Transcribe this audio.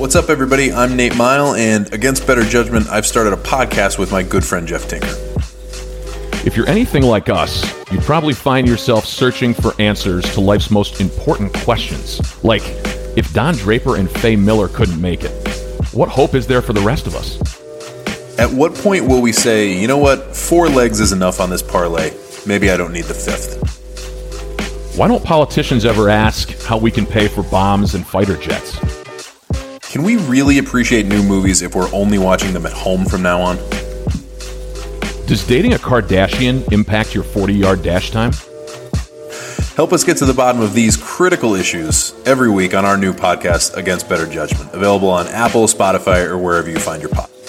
What's up, everybody? I'm Nate Mile, and against better judgment, I've started a podcast with my good friend Jeff Tinker. If you're anything like us, you probably find yourself searching for answers to life's most important questions. Like, if Don Draper and Faye Miller couldn't make it, what hope is there for the rest of us? At what point will we say, you know what, four legs is enough on this parlay? Maybe I don't need the fifth. Why don't politicians ever ask how we can pay for bombs and fighter jets? Can we really appreciate new movies if we're only watching them at home from now on? Does dating a Kardashian impact your 40 yard dash time? Help us get to the bottom of these critical issues every week on our new podcast, Against Better Judgment, available on Apple, Spotify, or wherever you find your podcast.